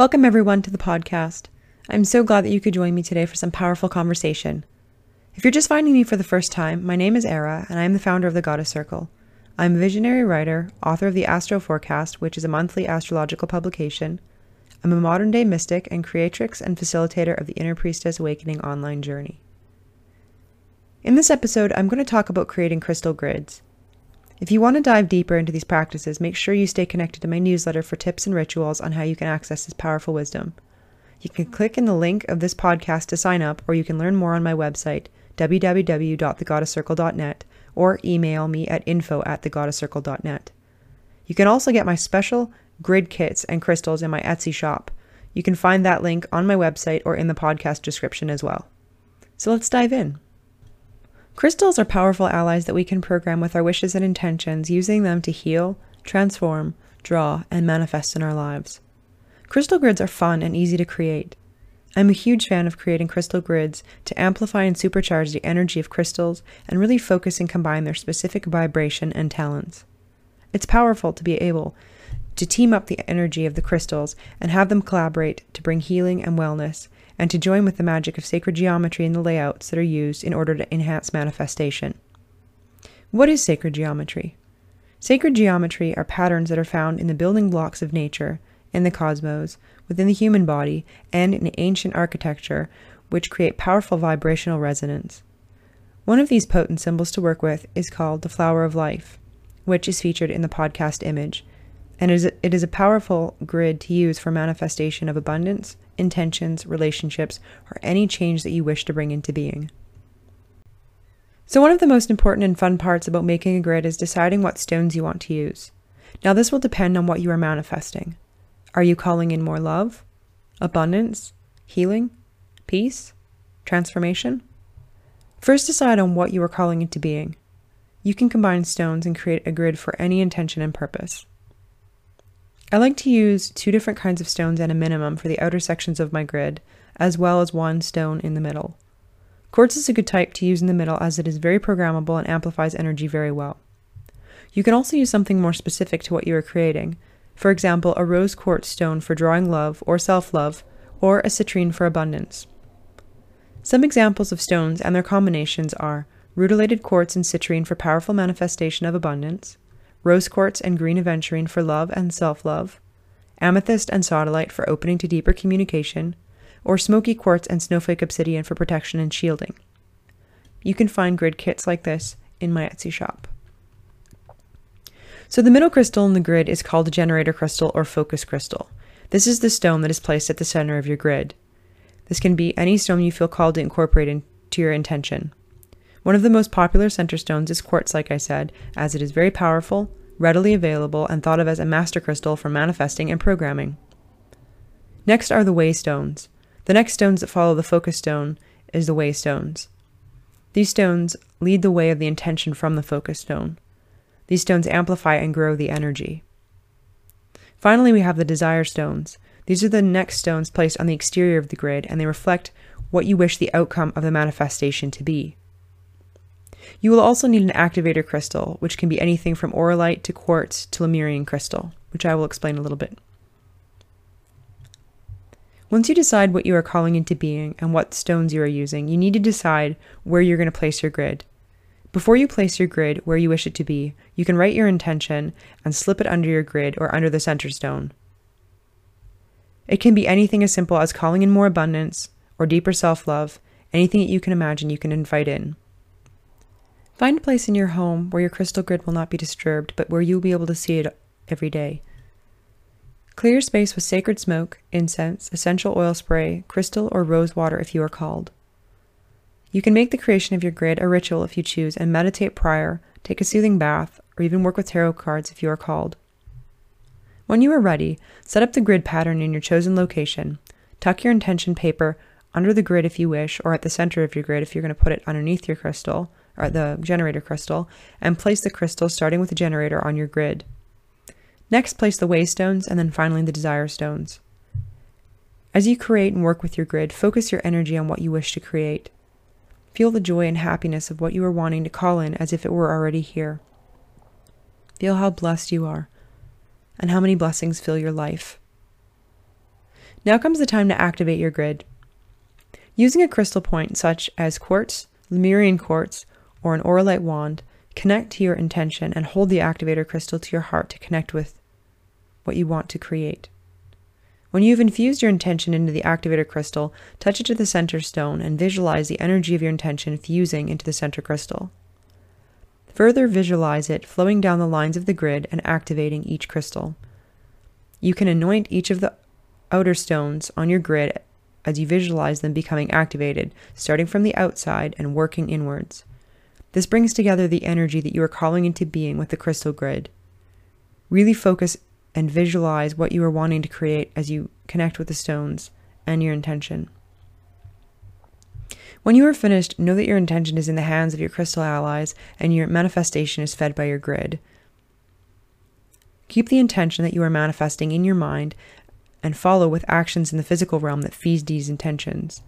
Welcome, everyone, to the podcast. I'm so glad that you could join me today for some powerful conversation. If you're just finding me for the first time, my name is Ara, and I am the founder of the Goddess Circle. I'm a visionary writer, author of the Astro Forecast, which is a monthly astrological publication. I'm a modern day mystic and creatrix and facilitator of the Inner Priestess Awakening online journey. In this episode, I'm going to talk about creating crystal grids. If you want to dive deeper into these practices, make sure you stay connected to my newsletter for tips and rituals on how you can access this powerful wisdom. You can click in the link of this podcast to sign up, or you can learn more on my website, www.thegoddesscircle.net, or email me at info at thegoddesscircle.net. You can also get my special grid kits and crystals in my Etsy shop. You can find that link on my website or in the podcast description as well. So let's dive in. Crystals are powerful allies that we can program with our wishes and intentions, using them to heal, transform, draw, and manifest in our lives. Crystal grids are fun and easy to create. I'm a huge fan of creating crystal grids to amplify and supercharge the energy of crystals and really focus and combine their specific vibration and talents. It's powerful to be able to team up the energy of the crystals and have them collaborate to bring healing and wellness and to join with the magic of sacred geometry in the layouts that are used in order to enhance manifestation. What is sacred geometry? Sacred geometry are patterns that are found in the building blocks of nature, in the cosmos, within the human body, and in ancient architecture, which create powerful vibrational resonance. One of these potent symbols to work with is called the flower of life, which is featured in the podcast image, and it is a powerful grid to use for manifestation of abundance, intentions, relationships, or any change that you wish to bring into being. So, one of the most important and fun parts about making a grid is deciding what stones you want to use. Now, this will depend on what you are manifesting. Are you calling in more love, abundance, healing, peace, transformation? First, decide on what you are calling into being. You can combine stones and create a grid for any intention and purpose. I like to use two different kinds of stones at a minimum for the outer sections of my grid, as well as one stone in the middle. Quartz is a good type to use in the middle as it is very programmable and amplifies energy very well. You can also use something more specific to what you are creating, for example, a rose quartz stone for drawing love or self love, or a citrine for abundance. Some examples of stones and their combinations are rutilated quartz and citrine for powerful manifestation of abundance, rose quartz and green aventurine for love and self love, amethyst and sodalite for opening to deeper communication, or smoky quartz and snowflake obsidian for protection and shielding. You can find grid kits like this in my Etsy shop. So, the middle crystal in the grid is called a generator crystal or focus crystal. This is the stone that is placed at the center of your grid. This can be any stone you feel called to incorporate into your intention. One of the most popular center stones is quartz, like I said, as it is very powerful, readily available, and thought of as a master crystal for manifesting and programming. Next are the way stones. The next stones that follow the focus stone is the way stones. These stones lead the way of the intention from the focus stone. These stones amplify and grow the energy. Finally, we have the desire stones. These are the next stones placed on the exterior of the grid, and they reflect what you wish the outcome of the manifestation to be. You will also need an activator crystal, which can be anything from auralite to quartz to Lemurian crystal, which I will explain a little bit. Once you decide what you are calling into being and what stones you are using, you need to decide where you're going to place your grid. Before you place your grid where you wish it to be, you can write your intention and slip it under your grid or under the center stone. It can be anything as simple as calling in more abundance or deeper self love, anything that you can imagine you can invite in. Find a place in your home where your crystal grid will not be disturbed, but where you'll be able to see it every day. Clear space with sacred smoke, incense, essential oil spray, crystal, or rose water if you are called. You can make the creation of your grid a ritual if you choose and meditate prior, take a soothing bath, or even work with tarot cards if you are called. When you are ready, set up the grid pattern in your chosen location. Tuck your intention paper under the grid if you wish, or at the center of your grid if you're going to put it underneath your crystal, or the generator crystal, and place the crystal starting with the generator on your grid. Next, place the way stones and then finally the desire stones. As you create and work with your grid, focus your energy on what you wish to create. Feel the joy and happiness of what you are wanting to call in as if it were already here. Feel how blessed you are and how many blessings fill your life. Now comes the time to activate your grid. Using a crystal point such as quartz, Lemurian quartz, or an auralite wand, connect to your intention and hold the activator crystal to your heart to connect with what you want to create. When you've infused your intention into the activator crystal, touch it to the center stone and visualize the energy of your intention fusing into the center crystal. Further visualize it flowing down the lines of the grid and activating each crystal. You can anoint each of the outer stones on your grid as you visualize them becoming activated, starting from the outside and working inwards. This brings together the energy that you are calling into being with the crystal grid. Really focus and visualize what you are wanting to create as you connect with the stones and your intention. When you are finished, know that your intention is in the hands of your crystal allies and your manifestation is fed by your grid. Keep the intention that you are manifesting in your mind and follow with actions in the physical realm that feeds these intentions.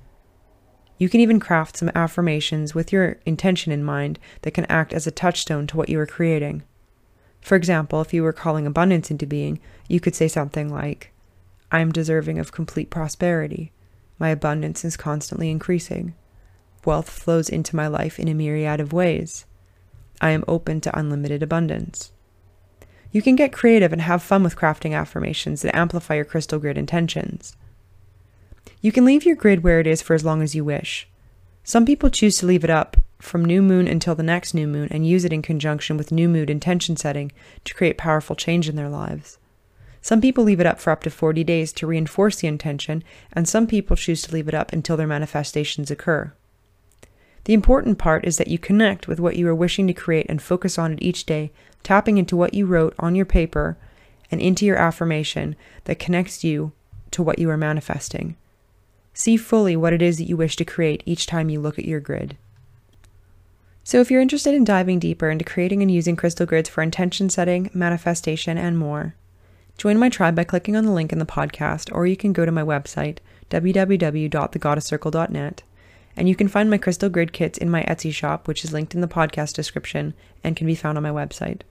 You can even craft some affirmations with your intention in mind that can act as a touchstone to what you are creating. For example, if you were calling abundance into being, you could say something like, I am deserving of complete prosperity. My abundance is constantly increasing. Wealth flows into my life in a myriad of ways. I am open to unlimited abundance. You can get creative and have fun with crafting affirmations that amplify your crystal grid intentions. You can leave your grid where it is for as long as you wish. Some people choose to leave it up from new moon until the next new moon and use it in conjunction with new moon intention setting to create powerful change in their lives. Some people leave it up for up to 40 days to reinforce the intention, and some people choose to leave it up until their manifestations occur. The important part is that you connect with what you are wishing to create and focus on it each day, tapping into what you wrote on your paper and into your affirmation that connects you to what you are manifesting. See fully what it is that you wish to create each time you look at your grid. So, if you're interested in diving deeper into creating and using crystal grids for intention setting, manifestation, and more, join my tribe by clicking on the link in the podcast, or you can go to my website, www.thegoddesscircle.net, and you can find my crystal grid kits in my Etsy shop, which is linked in the podcast description and can be found on my website.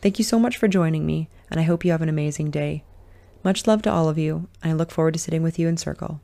Thank you so much for joining me, and I hope you have an amazing day. Much love to all of you, and I look forward to sitting with you in circle.